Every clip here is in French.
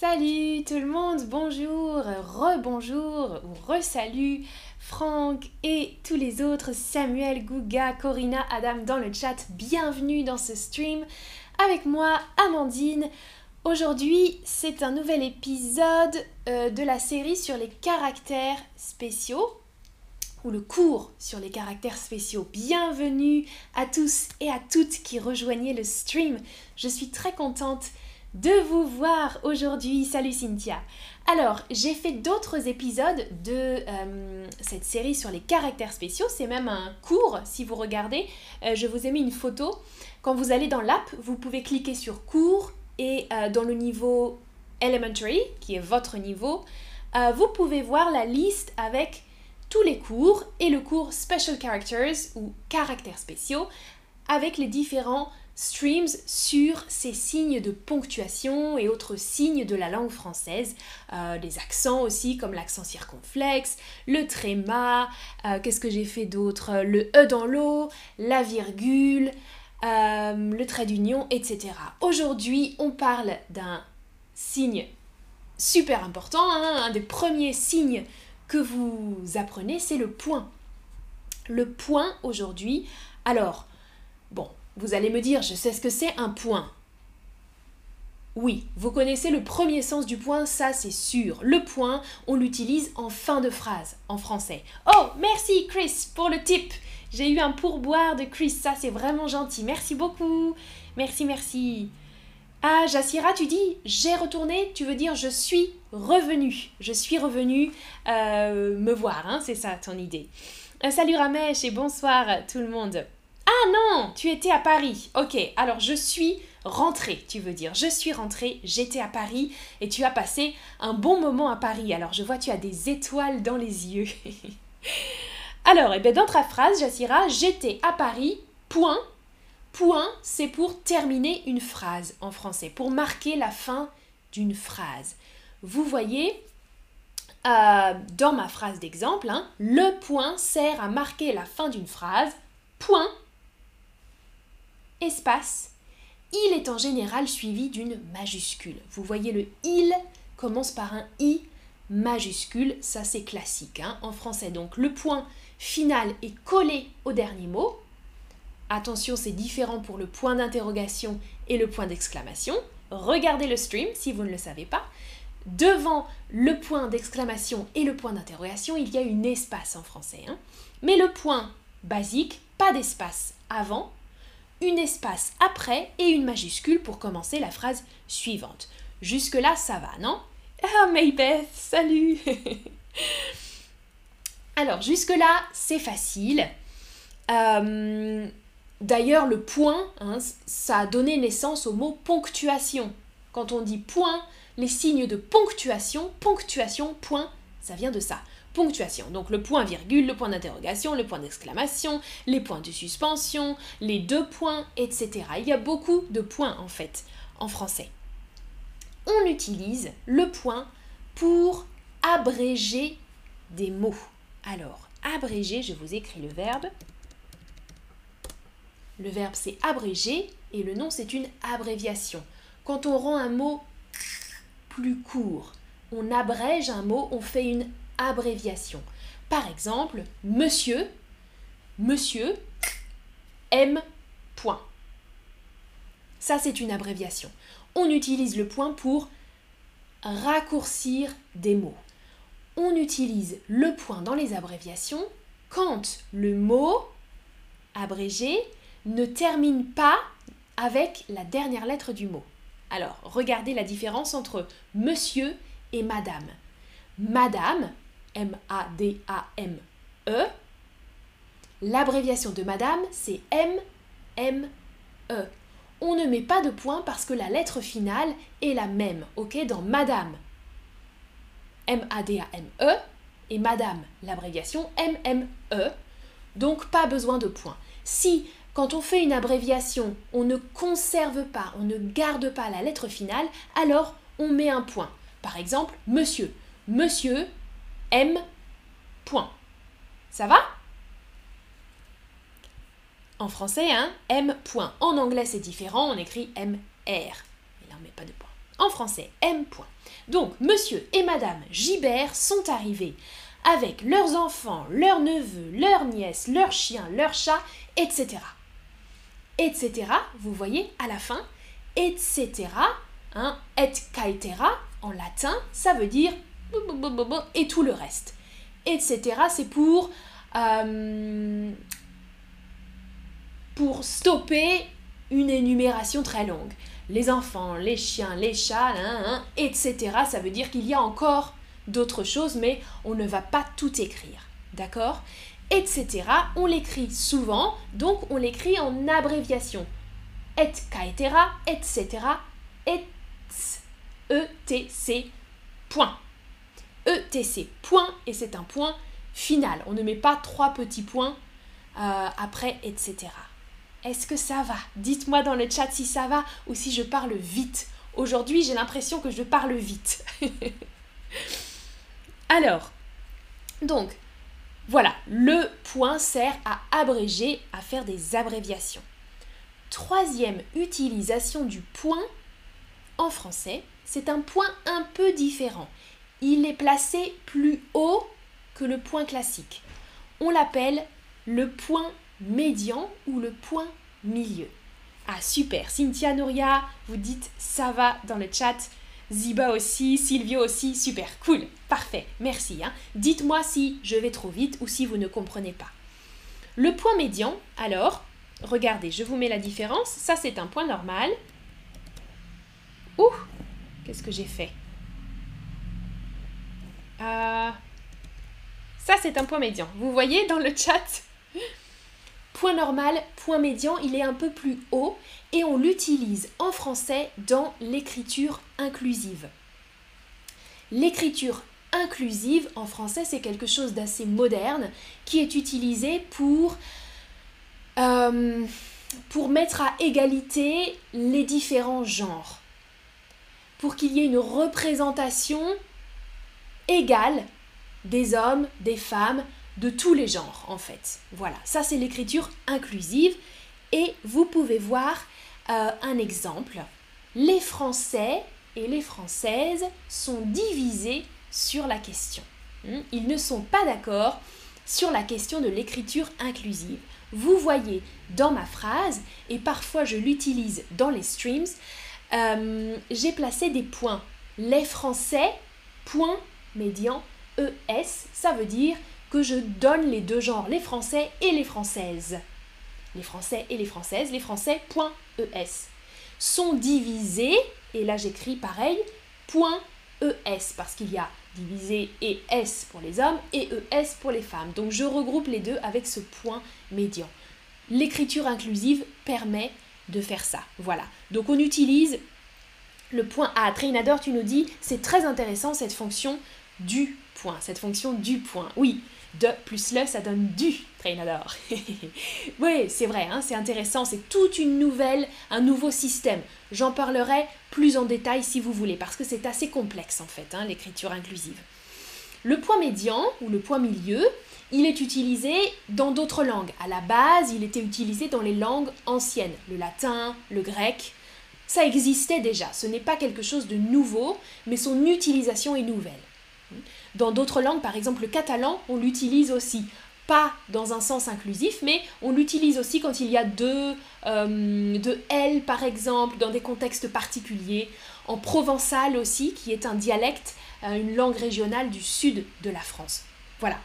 Salut tout le monde, bonjour, rebonjour ou re-salut Franck et tous les autres, Samuel, Gouga, Corinna, Adam dans le chat, bienvenue dans ce stream avec moi, Amandine. Aujourd'hui, c'est un nouvel épisode euh, de la série sur les caractères spéciaux ou le cours sur les caractères spéciaux. Bienvenue à tous et à toutes qui rejoignez le stream. Je suis très contente de vous voir aujourd'hui. Salut Cynthia. Alors, j'ai fait d'autres épisodes de euh, cette série sur les caractères spéciaux. C'est même un cours, si vous regardez. Euh, je vous ai mis une photo. Quand vous allez dans l'app, vous pouvez cliquer sur cours et euh, dans le niveau elementary, qui est votre niveau, vous pouvez voir la liste avec tous les cours et le cours special characters ou caractères spéciaux avec les différents streams sur ces signes de ponctuation et autres signes de la langue française, euh, les accents aussi comme l'accent circonflexe, le tréma, euh, qu'est-ce que j'ai fait d'autre, le E dans l'eau, la virgule, euh, le trait d'union, etc. Aujourd'hui, on parle d'un signe super important, hein, un des premiers signes que vous apprenez, c'est le point. Le point aujourd'hui, alors, bon, vous allez me dire, je sais ce que c'est un point. Oui, vous connaissez le premier sens du point, ça c'est sûr. Le point, on l'utilise en fin de phrase, en français. Oh, merci Chris pour le tip. J'ai eu un pourboire de Chris, ça c'est vraiment gentil. Merci beaucoup. Merci, merci. Ah, Jassira, tu dis j'ai retourné, tu veux dire je suis revenu. Je suis revenu euh, me voir, hein, c'est ça ton idée. Euh, salut Ramesh et bonsoir tout le monde. Ah non, tu étais à Paris. Ok, alors je suis rentrée, tu veux dire. Je suis rentrée, j'étais à Paris et tu as passé un bon moment à Paris. Alors je vois, tu as des étoiles dans les yeux. alors, eh bien, dans ta phrase, Jassira, j'étais à Paris, point. Point, c'est pour terminer une phrase en français, pour marquer la fin d'une phrase. Vous voyez, euh, dans ma phrase d'exemple, hein, le point sert à marquer la fin d'une phrase. Point espace, il est en général suivi d'une majuscule. Vous voyez le il commence par un i majuscule, ça c'est classique hein, en français. Donc le point final est collé au dernier mot. Attention, c'est différent pour le point d'interrogation et le point d'exclamation. Regardez le stream si vous ne le savez pas. Devant le point d'exclamation et le point d'interrogation, il y a une espace en français. Hein. Mais le point basique, pas d'espace avant, une espace après et une majuscule pour commencer la phrase suivante. Jusque-là, ça va, non? Ah, Maybeth, salut Alors, jusque-là, c'est facile. Euh, d'ailleurs, le point, hein, ça a donné naissance au mot ponctuation. Quand on dit point, les signes de ponctuation, ponctuation, point, ça vient de ça ponctuation. Donc le point virgule, le point d'interrogation, le point d'exclamation, les points de suspension, les deux points, etc. Il y a beaucoup de points en fait en français. On utilise le point pour abréger des mots. Alors, abréger, je vous écris le verbe. Le verbe c'est abréger et le nom c'est une abréviation. Quand on rend un mot plus court, on abrège un mot, on fait une abréviation. Par exemple, monsieur, monsieur M. Ça, c'est une abréviation. On utilise le point pour raccourcir des mots. On utilise le point dans les abréviations quand le mot abrégé ne termine pas avec la dernière lettre du mot. Alors, regardez la différence entre monsieur et madame. Madame, M-A-D-A-M-E. L'abréviation de madame, c'est M-M-E. On ne met pas de point parce que la lettre finale est la même, ok Dans madame, M-A-D-A-M-E, et madame, l'abréviation M-M-E. Donc pas besoin de point. Si, quand on fait une abréviation, on ne conserve pas, on ne garde pas la lettre finale, alors on met un point. Par exemple, monsieur. Monsieur, M. Ça va? En français, hein, M. En anglais, c'est différent, on écrit M. R. Mais là, on met pas de point. En français, M. Donc, monsieur et madame Gibert sont arrivés avec leurs enfants, leurs neveux, leurs nièces, leurs chiens, leurs chats, etc. Etc. Vous voyez à la fin, etc. Hein, et caetera en latin, ça veut dire et tout le reste. Etc. C'est pour euh, pour stopper une énumération très longue. Les enfants, les chiens, les chats, hein, hein, etc. Ça veut dire qu'il y a encore d'autres choses, mais on ne va pas tout écrire. D'accord? Etc. On l'écrit souvent, donc on l'écrit en abréviation. Et caetera, etc. Et ETC point. ETC point, et c'est un point final. On ne met pas trois petits points euh, après, etc. Est-ce que ça va? Dites-moi dans le chat si ça va ou si je parle vite. Aujourd'hui, j'ai l'impression que je parle vite. Alors, donc, voilà, le point sert à abréger, à faire des abréviations. Troisième utilisation du point en français, c'est un point un peu différent. Il est placé plus haut que le point classique. On l'appelle le point médian ou le point milieu. Ah super, Cynthia Nouria, vous dites ça va dans le chat. Ziba aussi, Silvio aussi, super, cool, parfait, merci. Hein. Dites-moi si je vais trop vite ou si vous ne comprenez pas. Le point médian, alors, regardez, je vous mets la différence. Ça, c'est un point normal. Ouh, qu'est-ce que j'ai fait? Euh, Ça, c'est un point médian. Vous voyez dans le chat? Point normal, point médian, il est un peu plus haut et on l'utilise en français dans l'écriture inclusive. L'écriture inclusive en français, c'est quelque chose d'assez moderne qui est utilisé pour, euh, pour mettre à égalité les différents genres, pour qu'il y ait une représentation égale des hommes, des femmes, de tous les genres en fait. Voilà, ça c'est l'écriture inclusive et vous pouvez voir euh, un exemple. Les Français et les Françaises sont divisés sur la question. Hmm? Ils ne sont pas d'accord sur la question de l'écriture inclusive. Vous voyez dans ma phrase, et parfois je l'utilise dans les streams, euh, j'ai placé des points. Les Français, point médian, ES, ça veut dire que je donne les deux genres, les Français et les Françaises. Les Français et les Françaises, les Français, point ES, sont divisés, et là j'écris pareil, point ES, parce qu'il y a divisé et S pour les hommes et ES pour les femmes. Donc je regroupe les deux avec ce point médian. L'écriture inclusive permet de faire ça. Voilà. Donc on utilise le point A. Trainador, tu nous dis, c'est très intéressant cette fonction du point, cette fonction du point. Oui, de plus le, ça donne du trainador. oui, c'est vrai, hein, c'est intéressant, c'est toute une nouvelle, un nouveau système. J'en parlerai plus en détail si vous voulez, parce que c'est assez complexe en fait, hein, l'écriture inclusive. Le point médian, ou le point milieu, il est utilisé dans d'autres langues. À la base, il était utilisé dans les langues anciennes, le latin, le grec. Ça existait déjà, ce n'est pas quelque chose de nouveau, mais son utilisation est nouvelle. Dans d'autres langues, par exemple le catalan, on l'utilise aussi. Pas dans un sens inclusif, mais on l'utilise aussi quand il y a deux, euh, L par exemple, dans des contextes particuliers. En provençal aussi, qui est un dialecte, euh, une langue régionale du sud de la France. Voilà.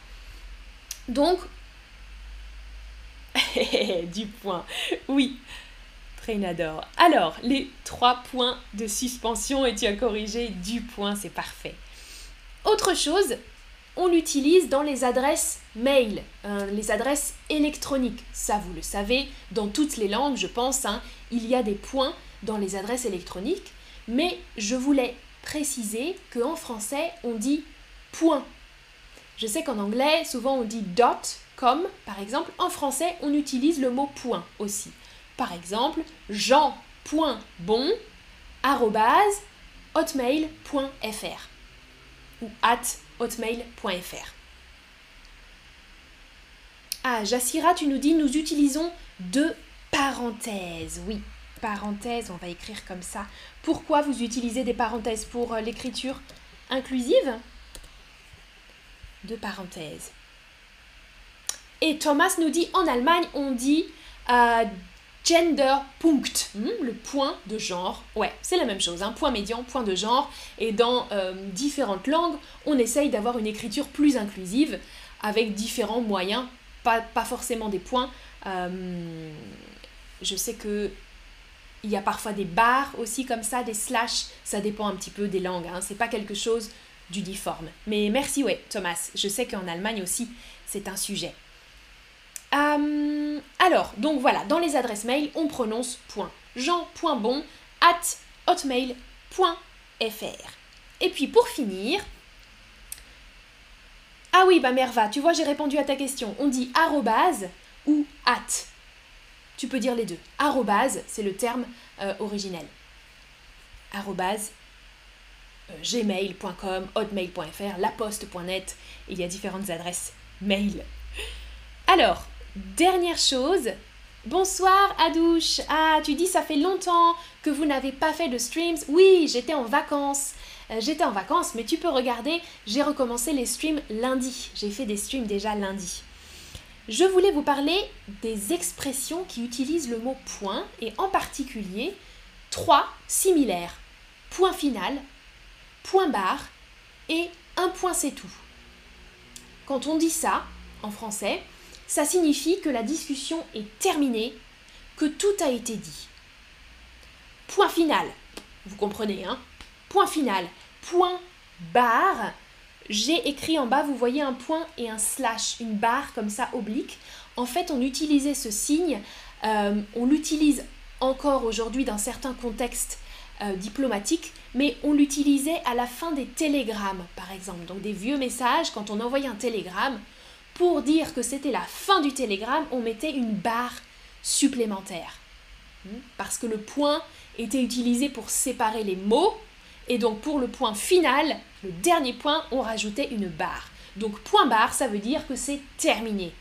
Donc, du point. Oui, Alors, les trois points de suspension et tu as corrigé du point, c'est parfait. Autre chose, on l'utilise dans les adresses mail, hein, les adresses électroniques. Ça, vous le savez, dans toutes les langues, je pense, hein, il y a des points dans les adresses électroniques. Mais je voulais préciser qu'en français, on dit point. Je sais qu'en anglais, souvent on dit dot, comme par exemple. En français, on utilise le mot point aussi. Par exemple, jean.bon hotmail.fr at hotmail.fr. Ah, Jassira, tu nous dis, nous utilisons deux parenthèses. Oui, parenthèses, on va écrire comme ça. Pourquoi vous utilisez des parenthèses? Pour euh, l'écriture inclusive? Deux parenthèses. Et Thomas nous dit en Allemagne, on dit euh, Genderpunkt, hmm, le point de genre. Ouais, c'est la même chose, un hein, point médian, point de genre. Et dans euh, différentes langues, on essaye d'avoir une écriture plus inclusive avec différents moyens, pas, forcément des points. Euh, je sais que il y a parfois des barres aussi comme ça, des slash, ça dépend un petit peu des langues, hein. c'est pas quelque chose d'uniforme. Mais merci, ouais, Thomas. Je sais qu'en Allemagne aussi, c'est un sujet. Euh, alors, donc voilà, dans les adresses mail, on prononce point. Jean.bon at hotmail.fr. Et puis pour finir, ah oui, bah Merva, tu vois, j'ai répondu à ta question. On dit arrobase ou at. Tu peux dire les deux. Arrobase, c'est le terme euh, originel. Arrobase, euh, gmail.com, hotmail.fr, laposte.net. Il y a différentes adresses mail. Alors, Dernière chose, bonsoir Adouche. Ah, tu dis ça fait longtemps que vous n'avez pas fait de streams. Oui, j'étais en vacances. Euh, j'étais en vacances, mais tu peux regarder, j'ai recommencé les streams lundi. J'ai fait des streams déjà lundi. Je voulais vous parler des expressions qui utilisent le mot point et en particulier trois similaires. Point final, point barre et un point c'est tout. Quand on dit ça en français, ça signifie que la discussion est terminée, que tout a été dit. Point final. Vous comprenez, hein? Point final. Point barre. J'ai écrit en bas, vous voyez un point et un slash, une barre comme ça oblique. En fait, on utilisait ce signe, euh, on l'utilise encore aujourd'hui dans certains contextes euh, diplomatiques, mais on l'utilisait à la fin des télégrammes, par exemple. Donc des vieux messages, quand on envoyait un télégramme, pour dire que c'était la fin du télégramme, on mettait une barre supplémentaire. Hmm? Parce que le point était utilisé pour séparer les mots, et donc pour le point final, le dernier point, on rajoutait une barre. Donc point barre, ça veut dire que c'est terminé.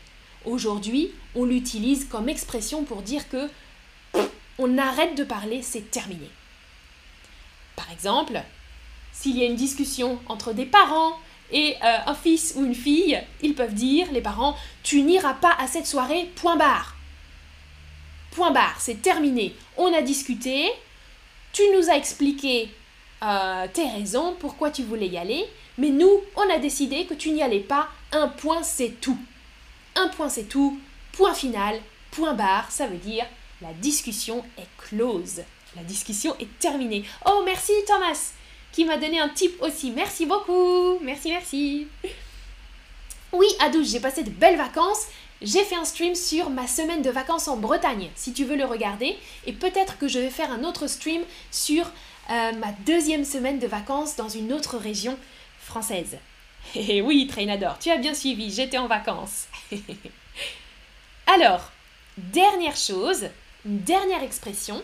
Aujourd'hui, on l'utilise comme expression pour dire que on arrête de parler, c'est terminé. Par exemple, s'il y a une discussion entre des parents et euh, un fils ou une fille, ils peuvent dire, les parents, tu n'iras pas à cette soirée, point barre. Point barre, c'est terminé. On a discuté, tu nous as expliqué euh, tes raisons, pourquoi tu voulais y aller, mais nous, on a décidé que tu n'y allais pas, un point c'est tout. Un point c'est tout, point final, point barre, ça veut dire la discussion est close. La discussion est terminée. Oh, merci Thomas qui m'a donné un tip aussi. Merci beaucoup. Merci, merci. Oui, Adouche, j'ai passé de belles vacances. J'ai fait un stream sur ma semaine de vacances en Bretagne, si tu veux le regarder. Et peut-être que je vais faire un autre stream sur euh, ma deuxième semaine de vacances dans une autre région française. Et oui, Trainador, tu as bien suivi, j'étais en vacances. Alors, dernière chose, une dernière expression,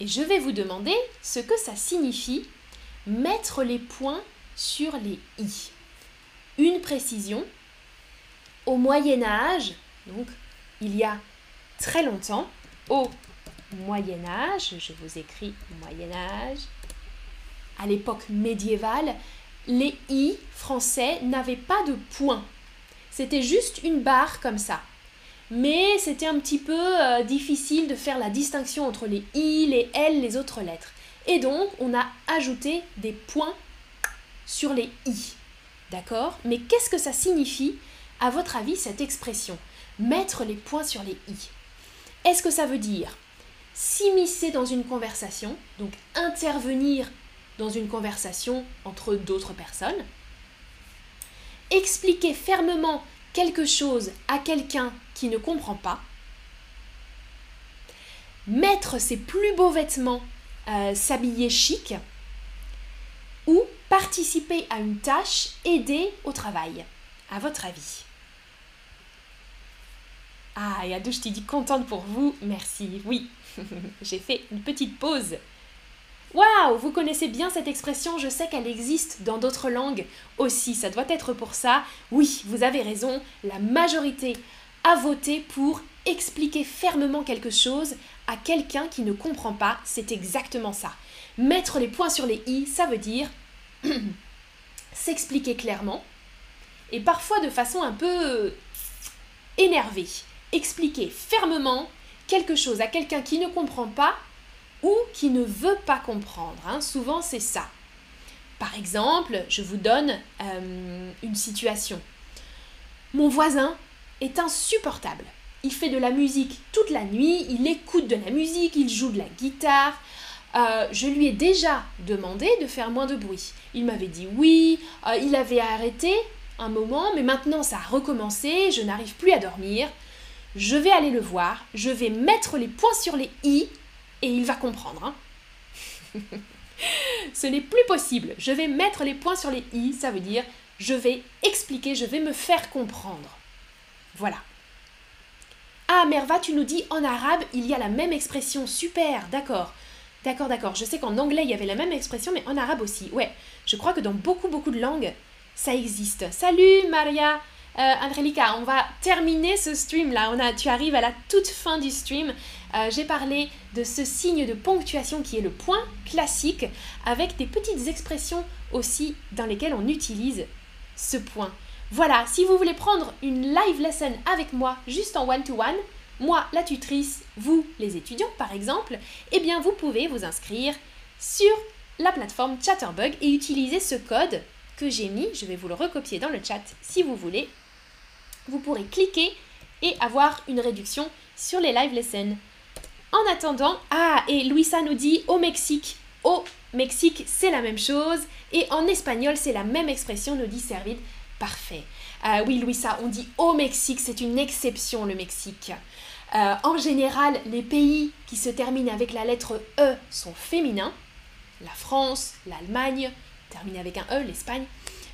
et je vais vous demander ce que ça signifie mettre les points sur les i. Une précision, au Moyen Âge, donc il y a très longtemps, au Moyen Âge, je vous écris Moyen Âge, à l'époque médiévale, les i français n'avaient pas de points. C'était juste une barre comme ça. Mais c'était un petit peu euh, difficile de faire la distinction entre les i, les l, les autres lettres. Et donc, on a ajouté des points sur les i. D'accord? Mais qu'est-ce que ça signifie, à votre avis, cette expression? Mettre les points sur les i. Est-ce que ça veut dire s'immiscer dans une conversation, donc intervenir dans une conversation entre d'autres personnes, expliquer fermement quelque chose à quelqu'un qui ne comprend pas, mettre ses plus beaux vêtements euh, s'habiller chic ou participer à une tâche, aider au travail, à votre avis? Ah, et je t'ai dit contente pour vous, merci, oui, j'ai fait une petite pause. Waouh, vous connaissez bien cette expression, je sais qu'elle existe dans d'autres langues aussi, ça doit être pour ça. Oui, vous avez raison, la majorité a voté pour expliquer fermement quelque chose à quelqu'un qui ne comprend pas, c'est exactement ça. Mettre les points sur les i, ça veut dire s'expliquer clairement et parfois de façon un peu énervée. Expliquer fermement quelque chose à quelqu'un qui ne comprend pas ou qui ne veut pas comprendre. Hein. Souvent, c'est ça. Par exemple, je vous donne euh, une situation. Mon voisin est insupportable. Il fait de la musique toute la nuit, il écoute de la musique, il joue de la guitare. Euh, je lui ai déjà demandé de faire moins de bruit. Il m'avait dit oui, euh, il avait arrêté un moment, mais maintenant ça a recommencé, je n'arrive plus à dormir. Je vais aller le voir, je vais mettre les points sur les i et il va comprendre. Hein. Ce n'est plus possible. Je vais mettre les points sur les i, ça veut dire je vais expliquer, je vais me faire comprendre. Voilà. Ah, Merva, tu nous dis en arabe, il y a la même expression. Super, d'accord. D'accord, d'accord. Je sais qu'en anglais, il y avait la même expression, mais en arabe aussi. Ouais, je crois que dans beaucoup, beaucoup de langues, ça existe. Salut, Maria. Euh, on va terminer ce stream là. On a, tu arrives à la toute fin du stream. Euh, j'ai parlé de ce signe de ponctuation qui est le point classique, avec des petites expressions aussi dans lesquelles on utilise ce point. Voilà, si vous voulez prendre une live lesson avec moi, juste en one-to-one, moi la tutrice, vous les étudiants par exemple, eh bien vous pouvez vous inscrire sur la plateforme Chatterbug et utiliser ce code que j'ai mis, je vais vous le recopier dans le chat si vous voulez. Vous pourrez cliquer et avoir une réduction sur les live lessons. En attendant, ah, et Luisa nous dit au Mexique, au Mexique c'est la même chose, et en espagnol c'est la même expression, nous dit Servid. Parfait. Euh, oui, Luisa, on dit au Mexique, c'est une exception le Mexique. Euh, en général, les pays qui se terminent avec la lettre E sont féminins. La France, l'Allemagne, termine avec un E, l'Espagne.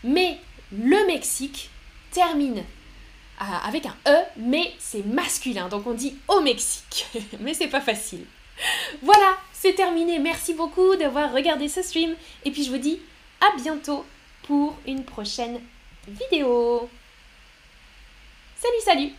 Mais le Mexique termine euh, avec un E, mais c'est masculin. Donc on dit au Mexique. mais c'est pas facile. Voilà, c'est terminé. Merci beaucoup d'avoir regardé ce stream. Et puis je vous dis à bientôt pour une prochaine vidéo. Salut, salut